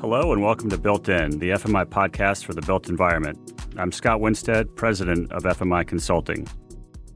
Hello and welcome to Built In, the FMI podcast for the built environment. I'm Scott Winstead, president of FMI Consulting.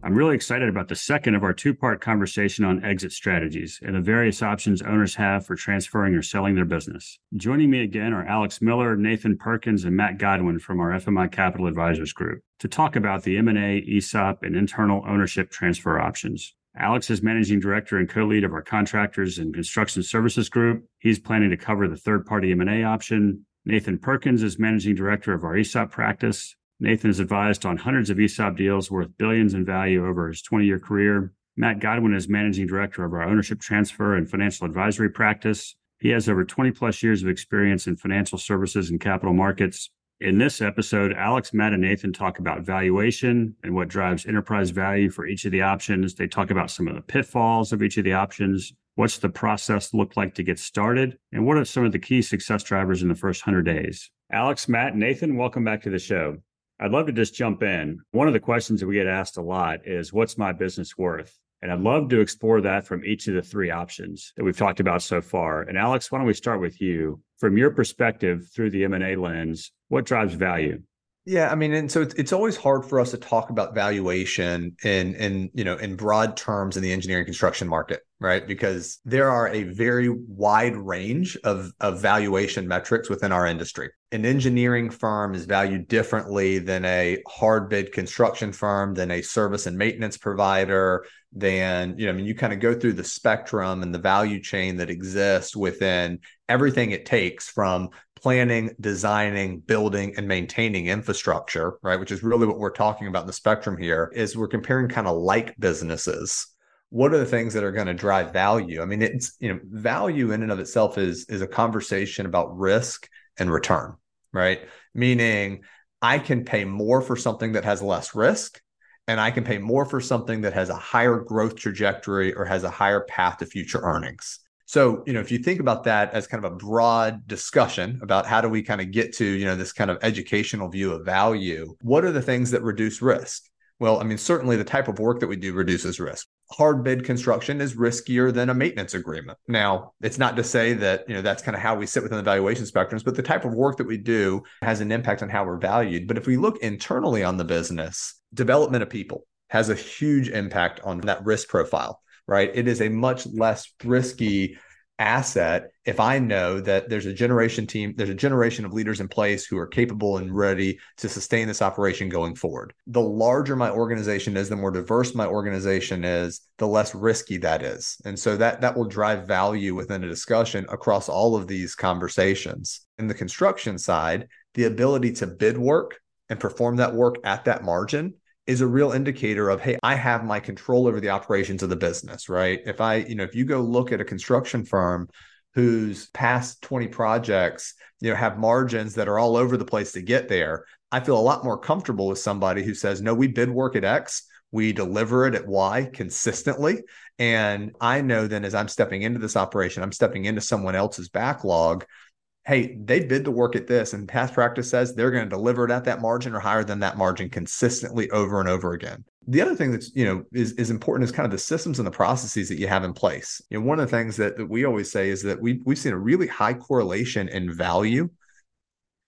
I'm really excited about the second of our two part conversation on exit strategies and the various options owners have for transferring or selling their business. Joining me again are Alex Miller, Nathan Perkins, and Matt Godwin from our FMI Capital Advisors Group to talk about the M&A, ESOP, and internal ownership transfer options. Alex is managing director and co-lead of our contractors and construction services group. He's planning to cover the third-party M&A option. Nathan Perkins is managing director of our ESOP practice. Nathan has advised on hundreds of ESOP deals worth billions in value over his 20-year career. Matt Godwin is managing director of our ownership transfer and financial advisory practice. He has over 20 plus years of experience in financial services and capital markets. In this episode, Alex, Matt, and Nathan talk about valuation and what drives enterprise value for each of the options. They talk about some of the pitfalls of each of the options. What's the process look like to get started? And what are some of the key success drivers in the first 100 days? Alex, Matt, Nathan, welcome back to the show. I'd love to just jump in. One of the questions that we get asked a lot is what's my business worth? And I'd love to explore that from each of the three options that we've talked about so far. And Alex, why don't we start with you? From your perspective through the M&A lens, what drives value? Yeah, I mean, and so it's, it's always hard for us to talk about valuation in in you know in broad terms in the engineering construction market, right? Because there are a very wide range of of valuation metrics within our industry. An engineering firm is valued differently than a hard bid construction firm, than a service and maintenance provider, than you know. I mean, you kind of go through the spectrum and the value chain that exists within everything it takes from planning, designing, building, and maintaining infrastructure, right? Which is really what we're talking about in the spectrum here, is we're comparing kind of like businesses. What are the things that are going to drive value? I mean, it's you know, value in and of itself is is a conversation about risk and return, right? Meaning I can pay more for something that has less risk and I can pay more for something that has a higher growth trajectory or has a higher path to future earnings. So, you know, if you think about that as kind of a broad discussion about how do we kind of get to, you know, this kind of educational view of value, what are the things that reduce risk? Well, I mean, certainly the type of work that we do reduces risk. Hard bid construction is riskier than a maintenance agreement. Now, it's not to say that, you know, that's kind of how we sit within the valuation spectrums, but the type of work that we do has an impact on how we're valued. But if we look internally on the business, development of people has a huge impact on that risk profile right? It is a much less risky asset if I know that there's a generation team, there's a generation of leaders in place who are capable and ready to sustain this operation going forward. The larger my organization is, the more diverse my organization is, the less risky that is. And so that that will drive value within a discussion across all of these conversations. In the construction side, the ability to bid work and perform that work at that margin is a real indicator of hey i have my control over the operations of the business right? If i you know if you go look at a construction firm whose past 20 projects you know have margins that are all over the place to get there i feel a lot more comfortable with somebody who says no we bid work at x we deliver it at y consistently and i know then as i'm stepping into this operation i'm stepping into someone else's backlog hey, they bid the work at this, and past practice says they're going to deliver it at that margin or higher than that margin consistently over and over again. The other thing that's you know is is important is kind of the systems and the processes that you have in place. You know, one of the things that, that we always say is that we we've seen a really high correlation in value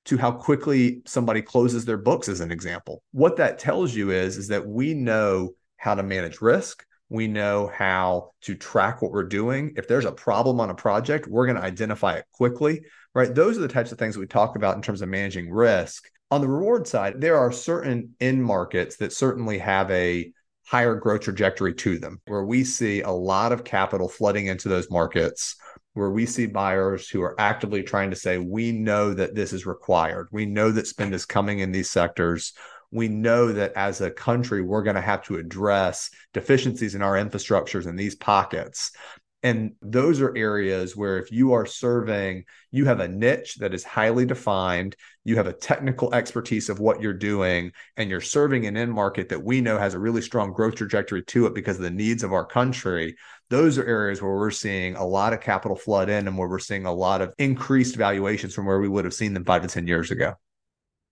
to how quickly somebody closes their books, as an example. What that tells you is is that we know how to manage risk. We know how to track what we're doing. If there's a problem on a project, we're going to identify it quickly right? Those are the types of things that we talk about in terms of managing risk. On the reward side, there are certain end markets that certainly have a higher growth trajectory to them, where we see a lot of capital flooding into those markets, where we see buyers who are actively trying to say, we know that this is required. We know that spend is coming in these sectors. We know that as a country, we're going to have to address deficiencies in our infrastructures in these pockets. And those are areas where if you are serving, you have a niche that is highly defined, you have a technical expertise of what you're doing, and you're serving an end market that we know has a really strong growth trajectory to it because of the needs of our country. Those are areas where we're seeing a lot of capital flood in and where we're seeing a lot of increased valuations from where we would have seen them five to 10 years ago.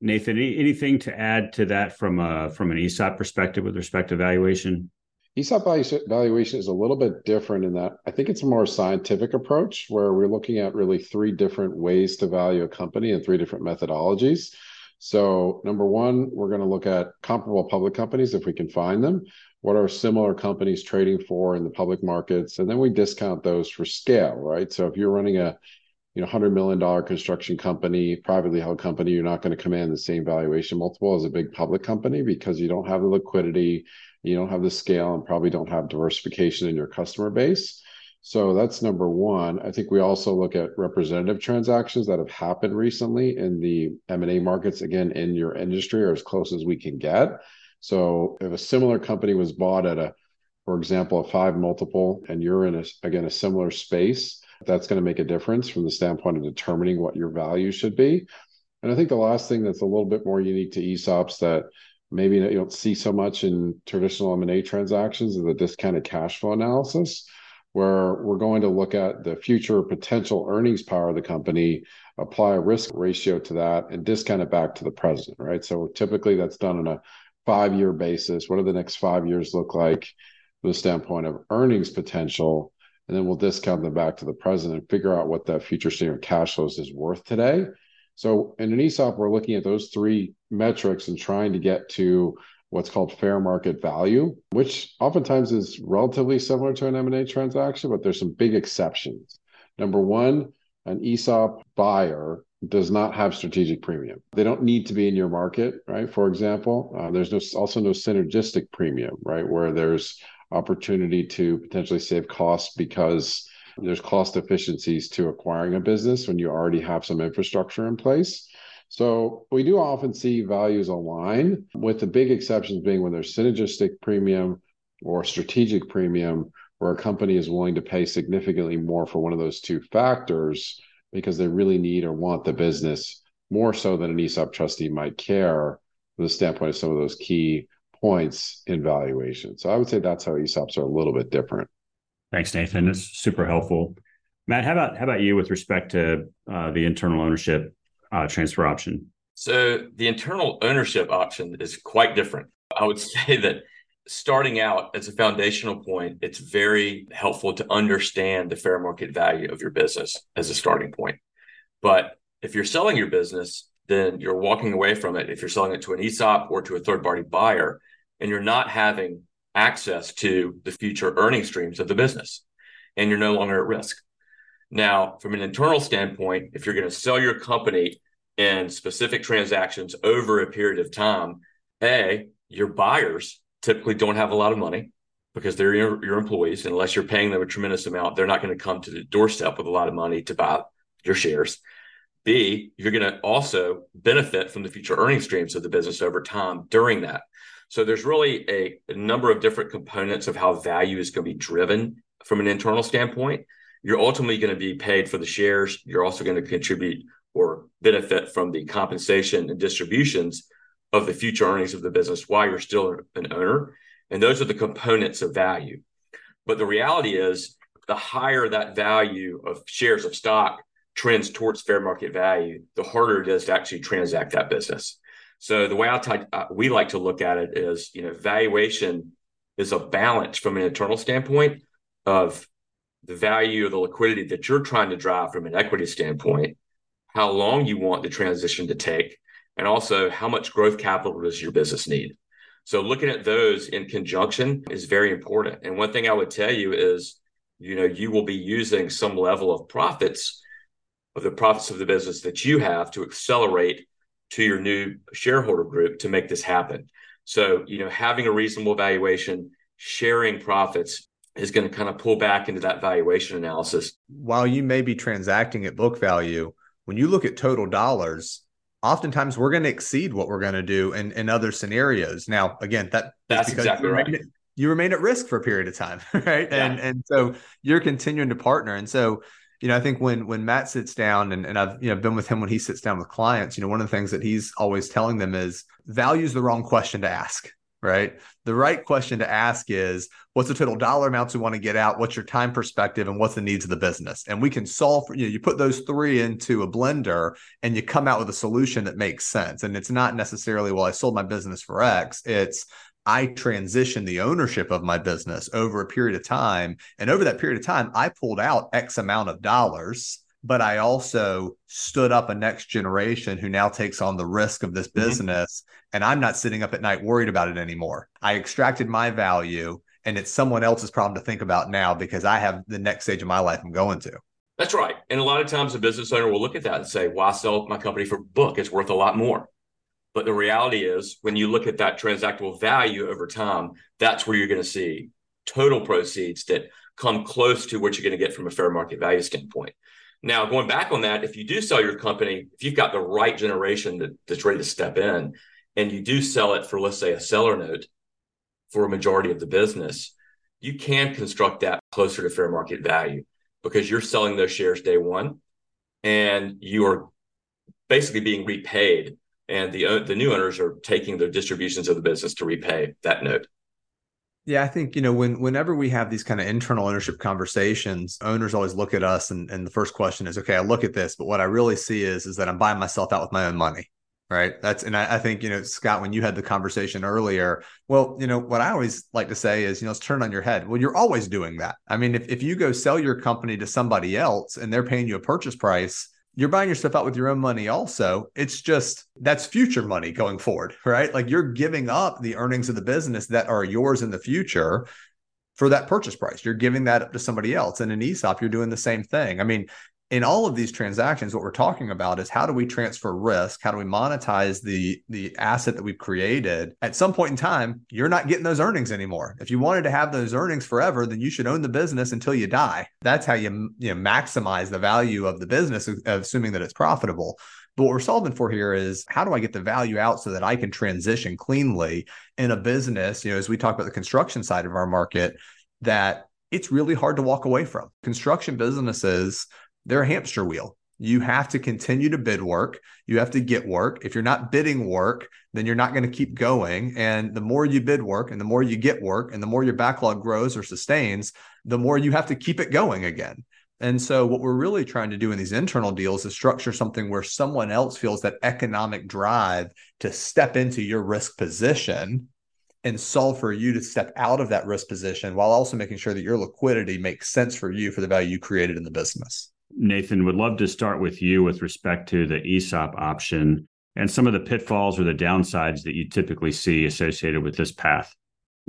Nathan, anything to add to that from a from an ESOP perspective with respect to valuation? ESOP valuation is a little bit different in that I think it's a more scientific approach where we're looking at really three different ways to value a company and three different methodologies. So, number one, we're going to look at comparable public companies if we can find them. What are similar companies trading for in the public markets? And then we discount those for scale, right? So, if you're running a you know, hundred million dollar construction company, privately held company, you're not going to command the same valuation multiple as a big public company because you don't have the liquidity, you don't have the scale and probably don't have diversification in your customer base. So that's number one. I think we also look at representative transactions that have happened recently in the M&A markets, again, in your industry or as close as we can get. So if a similar company was bought at a, for example, a five multiple, and you're in a, again, a similar space, that's going to make a difference from the standpoint of determining what your value should be. And I think the last thing that's a little bit more unique to ESOPs that maybe you don't see so much in traditional M&A transactions is the discounted cash flow analysis, where we're going to look at the future potential earnings power of the company, apply a risk ratio to that, and discount it back to the present, right? So typically that's done on a five-year basis. What do the next five years look like from the standpoint of earnings potential? And then we'll discount them back to the present and figure out what that future stream of cash flows is worth today. So in an ESOP, we're looking at those three metrics and trying to get to what's called fair market value, which oftentimes is relatively similar to an M&A transaction, but there's some big exceptions. Number one, an ESOP buyer does not have strategic premium. They don't need to be in your market, right? For example, uh, there's no, also no synergistic premium, right? Where there's opportunity to potentially save costs because there's cost efficiencies to acquiring a business when you already have some infrastructure in place. So we do often see values align, with the big exceptions being when there's synergistic premium or strategic premium, where a company is willing to pay significantly more for one of those two factors because they really need or want the business more so than an ESOP trustee might care from the standpoint of some of those key points in valuation. So I would say that's how ESOPs are a little bit different. Thanks, Nathan. It's super helpful. Matt, how about how about you with respect to uh, the internal ownership uh, transfer option? So the internal ownership option is quite different. I would say that starting out as a foundational point, it's very helpful to understand the fair market value of your business as a starting point. But if you're selling your business, then you're walking away from it. If you're selling it to an ESOP or to a third party buyer, and you're not having access to the future earning streams of the business and you're no longer at risk. Now, from an internal standpoint, if you're going to sell your company in specific transactions over a period of time, A, your buyers typically don't have a lot of money because they're your, your employees. Unless you're paying them a tremendous amount, they're not going to come to the doorstep with a lot of money to buy your shares. B, you're going to also benefit from the future earning streams of the business over time during that. So there's really a, a number of different components of how value is going to be driven from an internal standpoint. You're ultimately going to be paid for the shares. You're also going to contribute or benefit from the compensation and distributions of the future earnings of the business while you're still an owner. And those are the components of value. But the reality is, the higher that value of shares of stock trends towards fair market value, the harder it is to actually transact that business. So the way I t- uh, we like to look at it is, you know, valuation is a balance from an internal standpoint of the value of the liquidity that you're trying to drive from an equity standpoint, how long you want the transition to take, and also how much growth capital does your business need. So looking at those in conjunction is very important. And one thing I would tell you is, you know, you will be using some level of profits of the profits of the business that you have to accelerate to your new shareholder group to make this happen. So, you know, having a reasonable valuation, sharing profits is going to kind of pull back into that valuation analysis. While you may be transacting at book value, when you look at total dollars, oftentimes we're going to exceed what we're going to do in, in other scenarios. Now, again, that that's exactly you right. Remain, you remain at risk for a period of time, right? Yeah. And and so you're continuing to partner. And so you know, I think when when Matt sits down and, and I've you know been with him when he sits down with clients, you know, one of the things that he's always telling them is value is the wrong question to ask, right? The right question to ask is what's the total dollar amounts we want to get out, what's your time perspective, and what's the needs of the business. And we can solve, you know, you put those three into a blender and you come out with a solution that makes sense. And it's not necessarily, well, I sold my business for X. It's I transitioned the ownership of my business over a period of time. And over that period of time, I pulled out X amount of dollars, but I also stood up a next generation who now takes on the risk of this mm-hmm. business. And I'm not sitting up at night worried about it anymore. I extracted my value and it's someone else's problem to think about now because I have the next stage of my life I'm going to. That's right. And a lot of times a business owner will look at that and say, well, I sell my company for book. It's worth a lot more. But the reality is, when you look at that transactable value over time, that's where you're going to see total proceeds that come close to what you're going to get from a fair market value standpoint. Now, going back on that, if you do sell your company, if you've got the right generation that, that's ready to step in, and you do sell it for, let's say, a seller note for a majority of the business, you can construct that closer to fair market value because you're selling those shares day one and you are basically being repaid and the uh, the new owners are taking the distributions of the business to repay that note. Yeah, I think you know when whenever we have these kind of internal ownership conversations, owners always look at us and, and the first question is, okay, I look at this, but what I really see is is that I'm buying myself out with my own money. Right. That's and I, I think, you know, Scott, when you had the conversation earlier, well, you know, what I always like to say is, you know, let's turn on your head. Well, you're always doing that. I mean, if, if you go sell your company to somebody else and they're paying you a purchase price, you're buying your stuff out with your own money also. It's just that's future money going forward right? Like you're giving up the earnings of the business that are yours in the future for that purchase price. You're giving that up to somebody else. And in esop you're doing the same thing. I mean in all of these transactions what we're talking about is how do we transfer risk? How do we monetize the the asset that we've created? At some point in time you're not getting those earnings anymore. If you wanted to have those earnings forever then you should own the business until you die. That's how you you know maximize the value of the business uh, assuming that it's profitable. But what we're solving for here is how do I get the value out so that I can transition cleanly in a business, you know, as we talk about the construction side of our market, that it's really hard to walk away from. Construction businesses they're a hamster wheel. You have to continue to bid work. You have to get work. If you're not bidding work, then you're not going to keep going. And the more you bid work and the more you get work and the more your backlog grows or sustains, the more you have to keep it going again. And so, what we're really trying to do in these internal deals is structure something where someone else feels that economic drive to step into your risk position and solve for you to step out of that risk position while also making sure that your liquidity makes sense for you for the value you created in the business. Nathan, would love to start with you with respect to the ESOP option and some of the pitfalls or the downsides that you typically see associated with this path.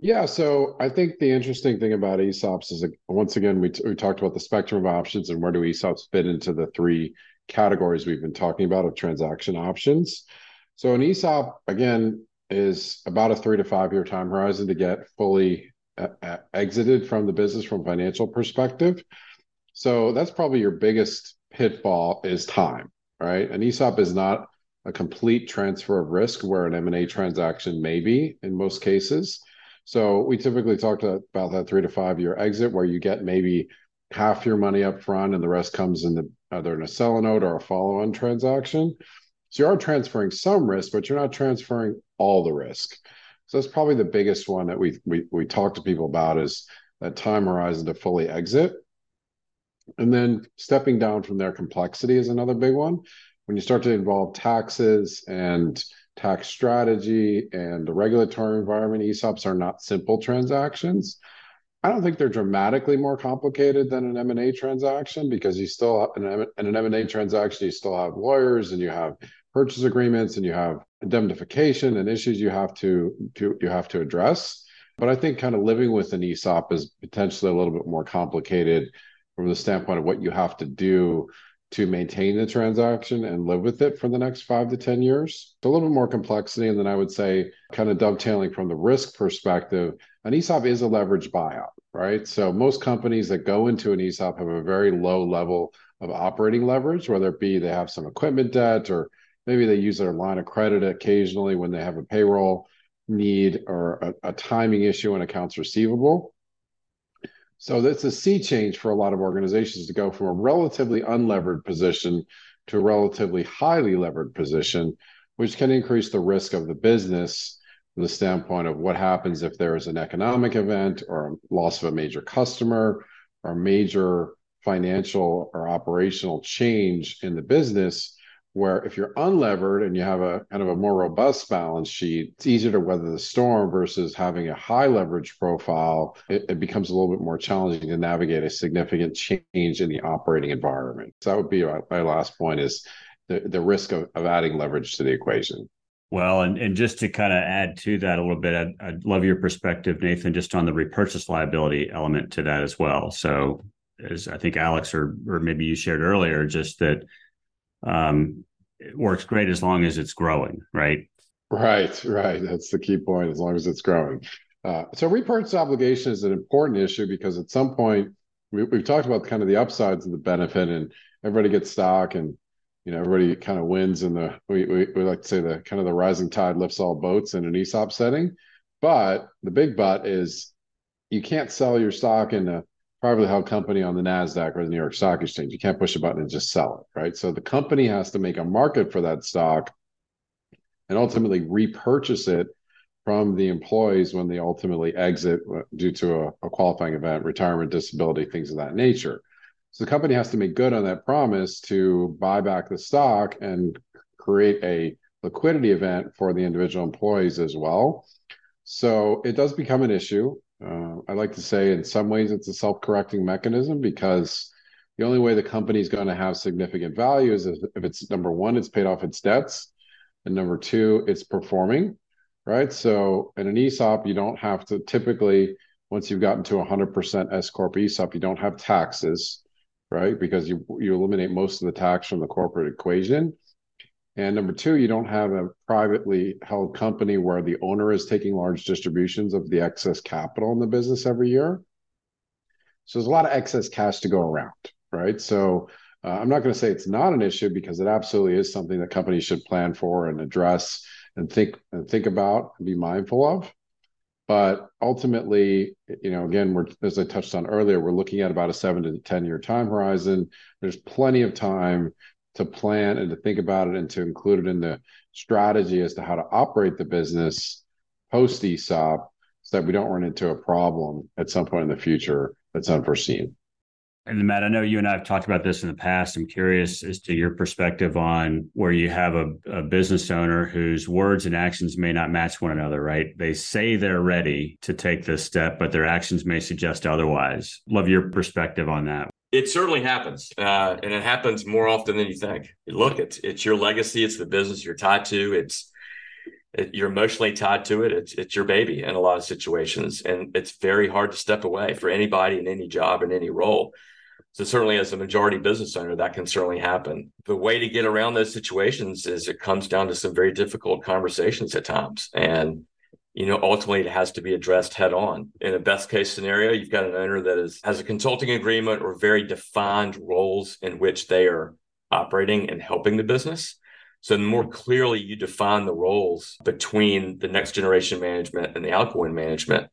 Yeah, so I think the interesting thing about ESOPs is once again we, t- we talked about the spectrum of options and where do ESOPs fit into the three categories we've been talking about of transaction options. So an ESOP again is about a three to five year time horizon to get fully uh, exited from the business from financial perspective. So that's probably your biggest pitfall is time, right? An ESOP is not a complete transfer of risk where an M&A transaction may be in most cases. So we typically talk about that three to five year exit where you get maybe half your money up front and the rest comes in the either in a sell note or a follow-on transaction. So you are transferring some risk, but you're not transferring all the risk. So that's probably the biggest one that we we we talk to people about is that time horizon to fully exit. And then stepping down from their complexity is another big one. When you start to involve taxes and tax strategy and the regulatory environment, ESOPs are not simple transactions. I don't think they're dramatically more complicated than an M&A transaction because you still have, in an M&A transaction, you still have lawyers and you have purchase agreements and you have indemnification and issues you have to, to you have to address. But I think kind of living with an ESOP is potentially a little bit more complicated from the standpoint of what you have to do to maintain the transaction and live with it for the next five to 10 years. It's a little bit more complexity. And then I would say, kind of dovetailing from the risk perspective, an ESOP is a leveraged buyout, right? So most companies that go into an ESOP have a very low level of operating leverage, whether it be they have some equipment debt or maybe they use their line of credit occasionally when they have a payroll need or a, a timing issue in accounts receivable. So that's a sea change for a lot of organizations to go from a relatively unlevered position to a relatively highly levered position, which can increase the risk of the business from the standpoint of what happens if there is an economic event or loss of a major customer or major financial or operational change in the business where if you're unlevered and you have a kind of a more robust balance sheet, it's easier to weather the storm versus having a high leverage profile. It, it, becomes a little bit more challenging to navigate a significant change in the operating environment. So that would be my, last point is the, the risk of, of adding leverage to the equation. Well, and, and just to kind of add to that a little bit, I'd, I'd love your perspective, Nathan, just on the repurchase liability element to that as well. So as I think Alex or or maybe you shared earlier, just that um, it works great as long as it's growing, right? Right, right. That's the key point. As long as it's growing. Uh, so repurchase obligation is an important issue because at some point we, we've talked about kind of the upsides of the benefit, and everybody gets stock, and you know everybody kind of wins. And the we, we we like to say the kind of the rising tide lifts all boats in an ESOP setting. But the big but is you can't sell your stock in a privately held company on the NASDAQ or the New York Stock Exchange. You can't push a button and just sell it, right? So the company has to make a market for that stock and ultimately repurchase it from the employees when they ultimately exit uh, due to a, a qualifying event, retirement, disability, things of that nature. So the company has to make good on that promise to buy back the stock and create a liquidity event for the individual employees as well. So it does become an issue. Uh, I like to say, in some ways, it's a self correcting mechanism because the only way the company is going to have significant value is if it's number one, it's paid off its debts, and number two, it's performing, right? So in an ESOP, you don't have to typically, once you've gotten to 100% S Corp ESOP, you don't have taxes, right? Because you, you eliminate most of the tax from the corporate equation. And number two, you don't have a privately held company where the owner is taking large distributions of the excess capital in the business every year. So there's a lot of excess cash to go around, right? So uh, I'm not going to say it's not an issue because it absolutely is something that companies should plan for and address and think and think about and be mindful of. But ultimately, you know, again, we're as I touched on earlier, we're looking at about a seven to ten year time horizon. There's plenty of time to plan and to think about it and to include it in the strategy as to how to operate the business post ESOP so that we don't run into a problem at some point in the future that's unforeseen. And Matt, I know you and I have talked about this in the past. I'm curious as to your perspective on where you have a, a, business owner whose words and actions may not match one another, right? They say they're ready to take this step, but their actions may suggest otherwise. Love your perspective on that. It certainly happens, uh, and it happens more often than you think. Look, it's it's your legacy, it's the business you're tied to, it's it, you're emotionally tied to it. It's it's your baby in a lot of situations, and it's very hard to step away for anybody in any job in any role. So certainly, as a majority business owner, that can certainly happen. The way to get around those situations is it comes down to some very difficult conversations at times, and you know, ultimately it has to be addressed head on. In a best case scenario, you've got an owner that is has a consulting agreement or very defined roles in which they are operating and helping the business. So the more mm-hmm. clearly you define the roles between the next generation management and the outgoing management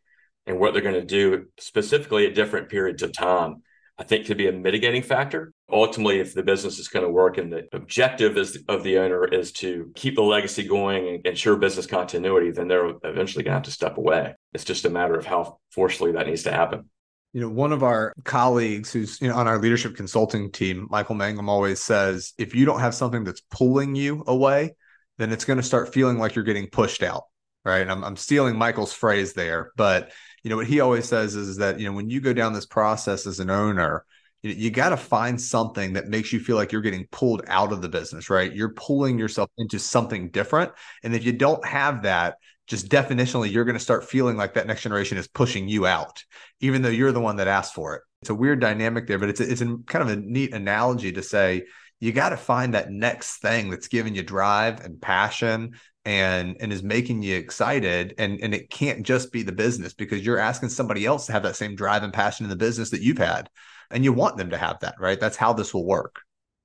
and what they're going to do specifically at different periods of time, I think could be a mitigating factor. Ultimately, if the business is going to work and the objective is, of the owner is to keep the legacy going and ensure business continuity, then they're eventually going to have to step away. It's just a matter of how forcefully that needs to happen. You know, one of our colleagues who's you know, on our leadership consulting team, Michael Mangum, always says if you don't have something that's pulling you away, then it's going to start feeling like you're getting pushed out. Right. I'm, I'm stealing Michael's phrase there, but you know what he always says is that you know when you go down this process as an owner you, you got to find something that makes you feel like you're getting pulled out of the business right you're pulling yourself into something different and if you don't have that just definitionally you're going to start feeling like that next generation is pushing you out even though you're the one that asked for it it's a weird dynamic there but it's a, it's a kind of a neat analogy to say you got to find that next thing that's giving you drive and passion and and is making you excited and and it can't just be the business because you're asking somebody else to have that same drive and passion in the business that you've had and you want them to have that right? That's how this will work.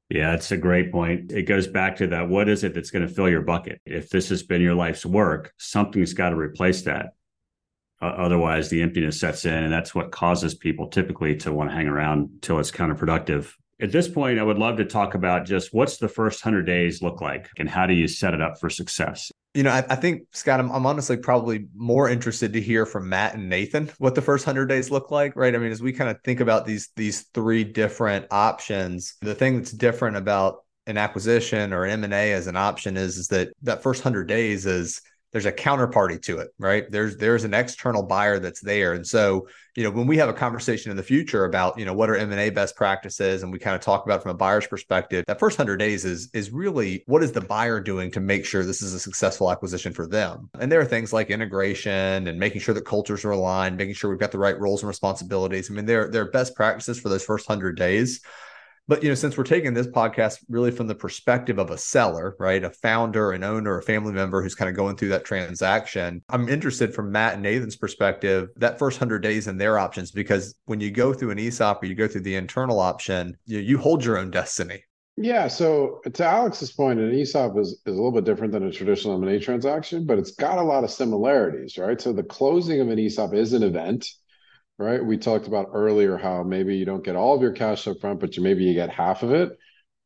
Yeah it's a great point. It goes back to that what is it that's going to fill your bucket? If this has been your life's work something's got to replace that. Uh, otherwise the emptiness sets in and that's what causes people typically to want to hang around till it's counterproductive at this point, I would love to talk about just what's the first 100 days look like and how do you set it up for success? You know, I, I think, Scott, I'm, I'm, honestly probably more interested to hear from Matt and Nathan what the first 100 days look like, right? I mean, as we kind of think about these these three different options, the thing that's different about an acquisition or an M&A as an option is, is that that first 100 days is there's a counterparty to it, right? There's there's an external buyer that's there. And so, you know, when we have a conversation in the future about, you know, what are M&A best practices and we kind of talk about from a buyer's perspective, that first 100 days is is really what is the buyer doing to make sure this is a successful acquisition for them. And there are things like integration and making sure that cultures are aligned, making sure we've got the right roles and responsibilities. I mean, there there are best practices for those first 100 days. But you know, since we're taking this podcast really from the perspective of a seller, right, a founder, an owner, a family member who's kind of going through that transaction, I'm interested from Matt and Nathan's perspective that first hundred days and their options because when you go through an ESOP or you go through the internal option, you, you hold your own destiny. Yeah. So to Alex's point, an ESOP is, is a little bit different than a traditional M&A transaction, but it's got a lot of similarities, right? So the closing of an ESOP is an event right? We talked about earlier how maybe you don't get all of your cash up front, but you maybe you get half of it,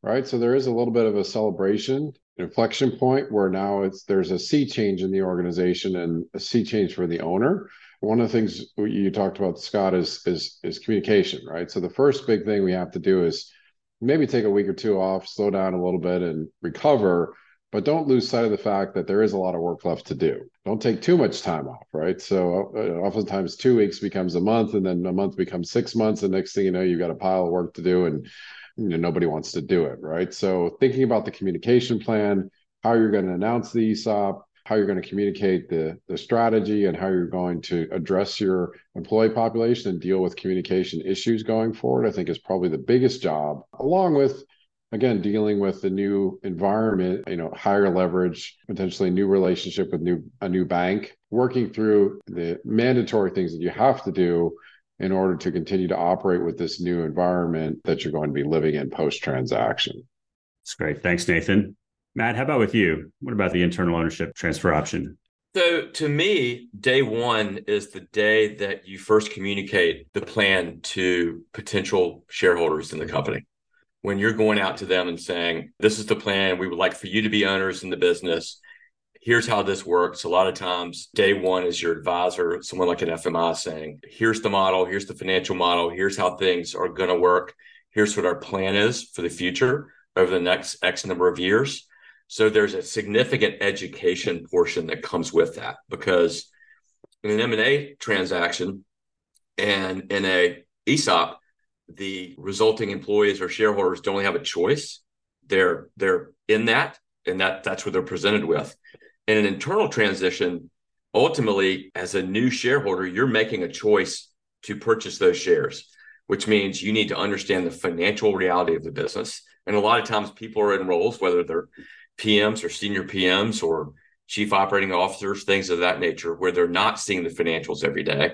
right? So there is a little bit of a celebration inflection point where now it's there's a sea change in the organization and a sea change for the owner. One of the things you talked about, Scott, is is is communication, right? So the first big thing we have to do is maybe take a week or two off, slow down a little bit, and recover but don't lose sight of the fact that there is a lot of work left to do. Don't take too much time off, right? So uh, oftentimes two weeks becomes a month, and then a month becomes six months, and next thing you know, you've got a pile of work to do, and you know, nobody wants to do it, right? So thinking about the communication plan, how you're going to announce the ESOP, how you're going to communicate the the strategy, and how you're going to address your employee population and deal with communication issues going forward, I think is probably the biggest job, along with again dealing with the new environment you know higher leverage potentially new relationship with new a new bank working through the mandatory things that you have to do in order to continue to operate with this new environment that you're going to be living in post transaction that's great. Thanks nathan. Matt how about with you? What about the internal ownership transfer option? So to me, day one is the day that you first communicate the plan to potential shareholders in the company when you're going out to them and saying, This is the plan. We would like for you to be owners in the business. Here's how this works. A lot of times, day one is your advisor, someone like an FMI saying, Here's the model, here's the financial model, here's how things are going to work. Here's what our plan is for the future over the next X number of years. So there's a significant education portion that comes with that because in an M&A transaction and in a ESOP, the resulting employees or shareholders don't have a choice. They're they're in that, and that that's what they're presented with. In an internal transition, ultimately, as a new shareholder, you're making a choice to purchase those shares, which means you need to understand the financial reality of the business. And a lot of times, people are in roles, whether they're PMs or senior PMs or chief operating officers, things of that nature, where they're not seeing the financials every day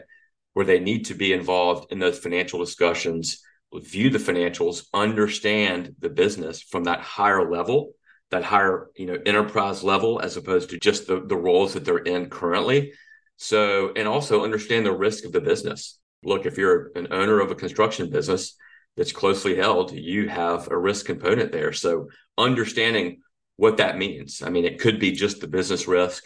where they need to be involved in those financial discussions, view the financials, understand the business from that higher level, that higher, you know, enterprise level, as opposed to just the, the roles that they're in currently. So, and also understand the risk of the business. Look, if you're an owner of a construction business that's closely held, you have a risk component there. So, understanding what that means. I mean, it could be just the business risk.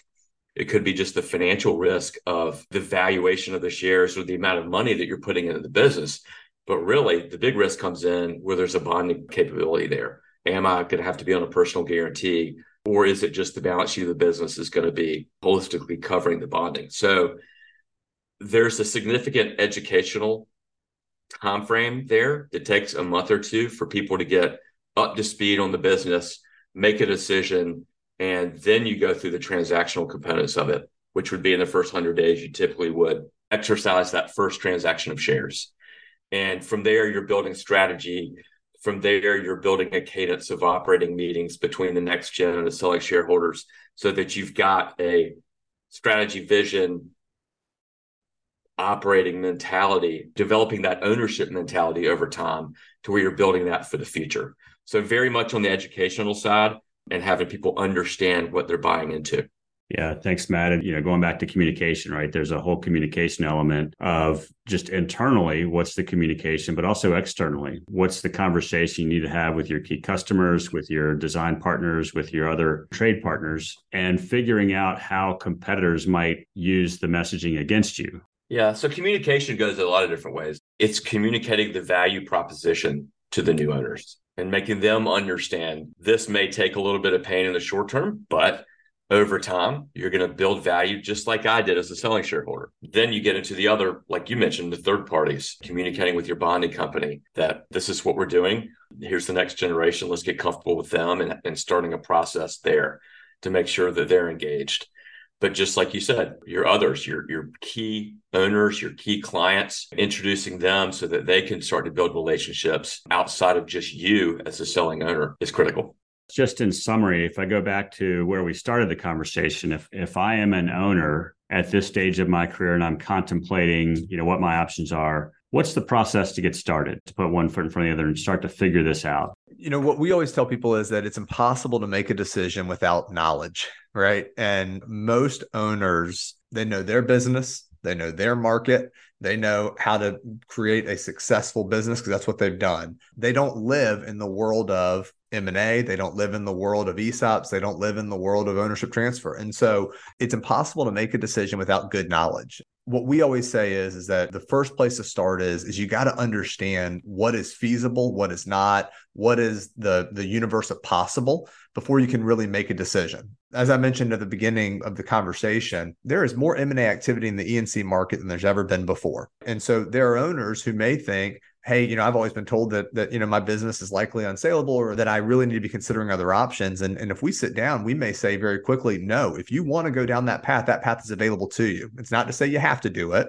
It could be just the financial risk of the valuation of the shares or the amount of money that you're putting into the business. But really, the big risk comes in where there's a bonding capability there. Am I going to have to be on a personal guarantee? Or is it just the balance sheet of the business is going to be holistically covering the bonding? So there's a significant educational time frame there that takes a month or two for people to get up to speed on the business, make a decision, and then you go through the transactional components of it, which would be in the first 100 days, you typically would exercise that first transaction of shares. And from there, you're building strategy. From there, you're building a cadence of operating meetings between the next gen and the select shareholders so that you've got a strategy vision, operating mentality, developing that ownership mentality over time to where you're building that for the future. So, very much on the educational side, and having people understand what they're buying into. Yeah, thanks, Matt. And you know, going back to communication, right? There's a whole communication element of just internally, what's the communication, but also externally, what's the conversation you need to have with your key customers, with your design partners, with your other trade partners, and figuring out how competitors might use the messaging against you. Yeah, so communication goes a lot of different ways. It's communicating the value proposition to the new owners and making them understand this may take a little bit of pain in the short term, but over time, you're going to build value just like I did as a selling shareholder. Then you get into the other, like you mentioned, the third parties, communicating with your bonding company that this is what we're doing. Here's the next generation. Let's get comfortable with them and, and starting a process there to make sure that they're engaged. But just like you said, your others, your your key owners, your key clients, introducing them so that they can start to build relationships outside of just you as a selling owner is critical. Just in summary, if I go back to where we started the conversation, if if I am an owner at this stage of my career and I'm contemplating, you know, what my options are, what's the process to get started to put one foot in front of the other and start to figure this out? You know, what we always tell people is that it's impossible to make a decision without knowledge, right? And most owners, they know their business, they know their market, they know how to create a successful business because that's what they've done. They don't live in the world of M&A, they don't live in the world of ESOPs, they don't live in the world of ownership transfer. And so it's impossible to make a decision without good knowledge. What we always say is is that the first place to start is is you got to understand what is feasible, what is not, what is the the universe of possible before you can really make a decision. As I mentioned at the beginning of the conversation, there is more M&A activity in the E&C market than there's ever been before. And so there are owners who may think hey, you know, I've always been told that that you know my business is likely unsaleable or that I really need to be considering other options. And and if we sit down, we may say very quickly, no, if you want to go down that path, that path is available to you. It's not to say you have to do it,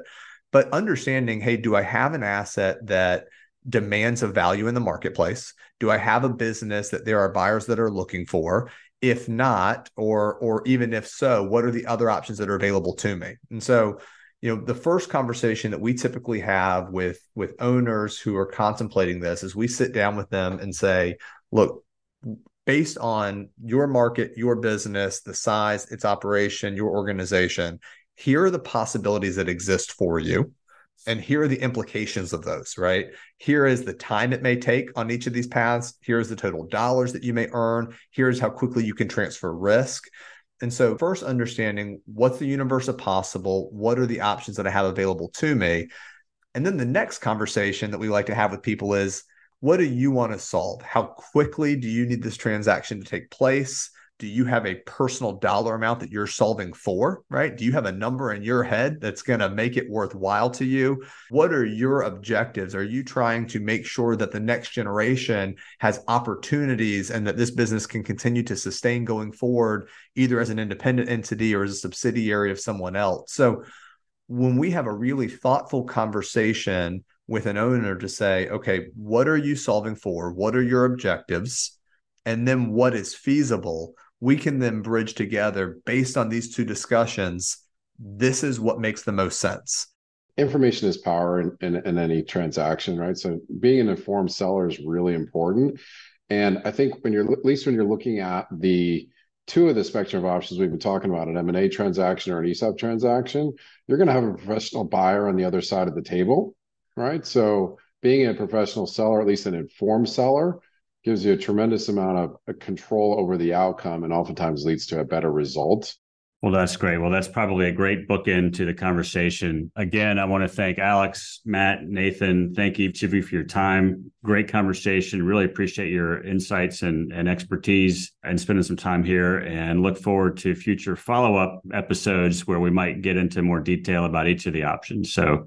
but understanding, hey, do I have an asset that demands a value in the marketplace? Do I have a business that there are buyers that are looking for? If not, or or even if so, what are the other options that are available to me? And so you know the first conversation that we typically have with with owners who are contemplating this is we sit down with them and say look based on your market your business the size its operation your organization here are the possibilities that exist for you and here are the implications of those right? Here is the time it may take on each of these paths. Here's the total dollars that you may earn. Here's how quickly you can transfer risk and so, first understanding what's the universe of possible, what are the options that I have available to me. And then the next conversation that we like to have with people is what do you want to solve? How quickly do you need this transaction to take place? Do you have a personal dollar amount that you're solving for right? Do you have a number in your head that's going to make it worthwhile to you? What are your objectives? Are you trying to make sure that the next generation has opportunities and that this business can continue to sustain going forward either as an independent entity or as a subsidiary of someone else? So when we have a really thoughtful conversation with an owner to say okay what are you solving for? What are your objectives? And then what is feasible we can then bridge together based on these two discussions. This is what makes the most sense. Information is power in, in, in any transaction, right? So being an informed seller is really important. And I think when you're at least when you're looking at the two of the spectrum of options we've been talking about, an M&A transaction or an ESOP transaction, you're going to have a professional buyer on the other side of the table, right? So being a professional seller, at least an informed seller, gives you a tremendous amount of uh, control over the outcome and oftentimes leads to a better result. Well, that's great. Well, that's probably a great bookend to the conversation. Again, I want to thank Alex, Matt, Nathan. Thank each of you for your time. Great conversation. Really appreciate your insights and, and expertise and spending some time here and look forward to future follow up episodes where we might get into more detail about each of the options. So,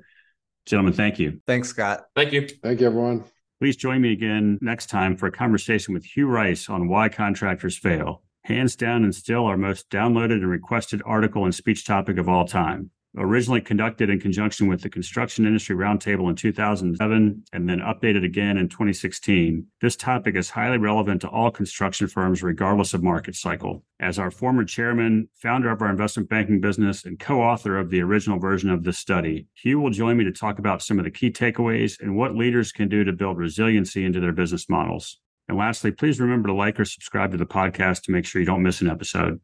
gentlemen, thank you. Thanks, Scott. Thank you. Thank you, everyone. Please join me again next time for a conversation with Hugh Rice on why contractors fail. Hands down and still our most downloaded and requested article and speech topic of all time originally conducted in conjunction with the Construction Industry Roundtable in 2007 and then updated again in 2016. This topic is highly relevant to all construction firms, regardless of market cycle. As our former chairman, founder of our investment banking business, and co author of the original version of this study, Hugh will join me to talk about some of the key takeaways and what leaders can do to build resiliency into their business models. And lastly, please remember to like or subscribe to the podcast to make sure you don't miss an episode.